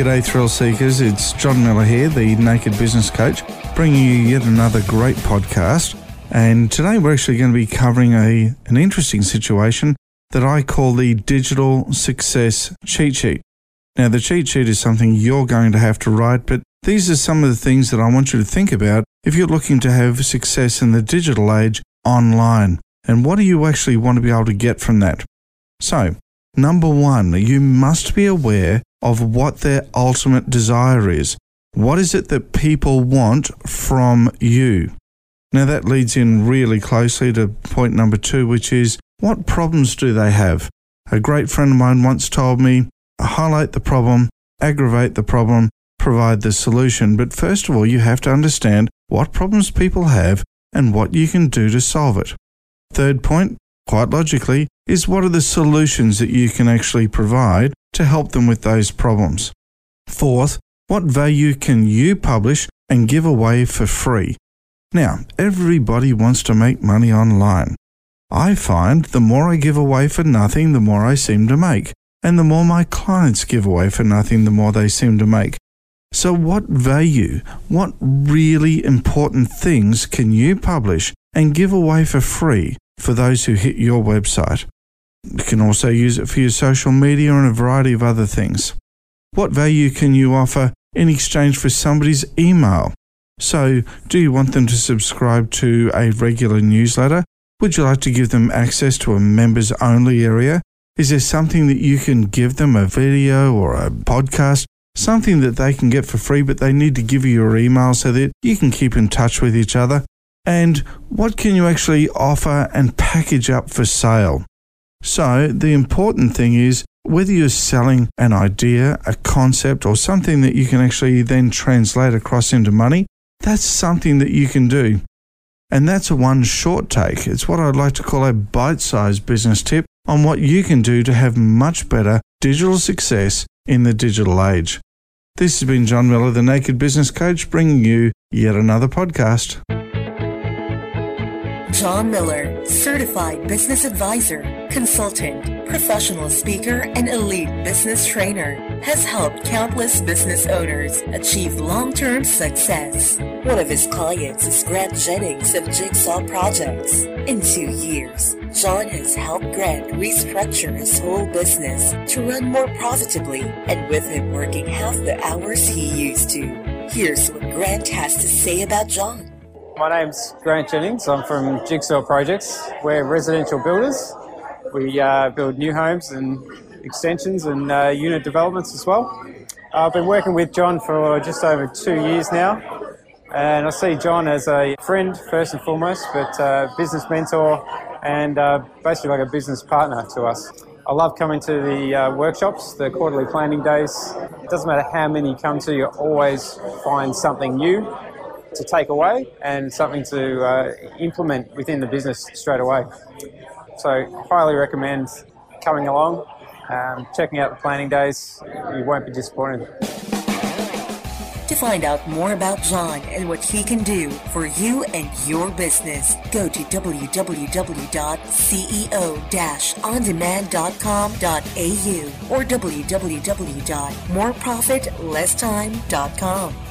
G'day, thrill seekers. It's John Miller here, the Naked Business Coach, bringing you yet another great podcast. And today we're actually going to be covering a an interesting situation that I call the digital success cheat sheet. Now, the cheat sheet is something you're going to have to write, but these are some of the things that I want you to think about if you're looking to have success in the digital age online. And what do you actually want to be able to get from that? So, number one, you must be aware of what their ultimate desire is. What is it that people want from you? Now, that leads in really closely to point number two, which is what problems do they have? A great friend of mine once told me highlight the problem, aggravate the problem, provide the solution. But first of all, you have to understand what problems people have and what you can do to solve it. Third point, quite logically, is what are the solutions that you can actually provide to help them with those problems. Fourth, what value can you publish and give away for free? Now, everybody wants to make money online. I find the more I give away for nothing, the more I seem to make. And the more my clients give away for nothing, the more they seem to make. So, what value, what really important things can you publish and give away for free for those who hit your website? You can also use it for your social media and a variety of other things. What value can you offer in exchange for somebody's email? So, do you want them to subscribe to a regular newsletter? Would you like to give them access to a members only area? Is there something that you can give them, a video or a podcast, something that they can get for free, but they need to give you your email so that you can keep in touch with each other? And what can you actually offer and package up for sale? So, the important thing is whether you're selling an idea, a concept, or something that you can actually then translate across into money, that's something that you can do. And that's a one short take. It's what I'd like to call a bite sized business tip on what you can do to have much better digital success in the digital age. This has been John Miller, the Naked Business Coach, bringing you yet another podcast. John Miller, certified business advisor, consultant, professional speaker, and elite business trainer, has helped countless business owners achieve long-term success. One of his clients is Grant Jennings of Jigsaw Projects. In two years, John has helped Grant restructure his whole business to run more profitably, and with him working half the hours he used to. Here's what Grant has to say about John. My name's Grant Jennings. I'm from Jigsaw Projects. We're residential builders. We uh, build new homes and extensions and uh, unit developments as well. I've been working with John for just over two years now, and I see John as a friend first and foremost, but a business mentor and uh, basically like a business partner to us. I love coming to the uh, workshops, the quarterly planning days. It doesn't matter how many you come to, you always find something new to take away and something to uh, implement within the business straight away. So, highly recommend coming along, um, checking out the planning days. You won't be disappointed. To find out more about John and what he can do for you and your business, go to www.ceo-ondemand.com.au or www.moreprofitlesstime.com.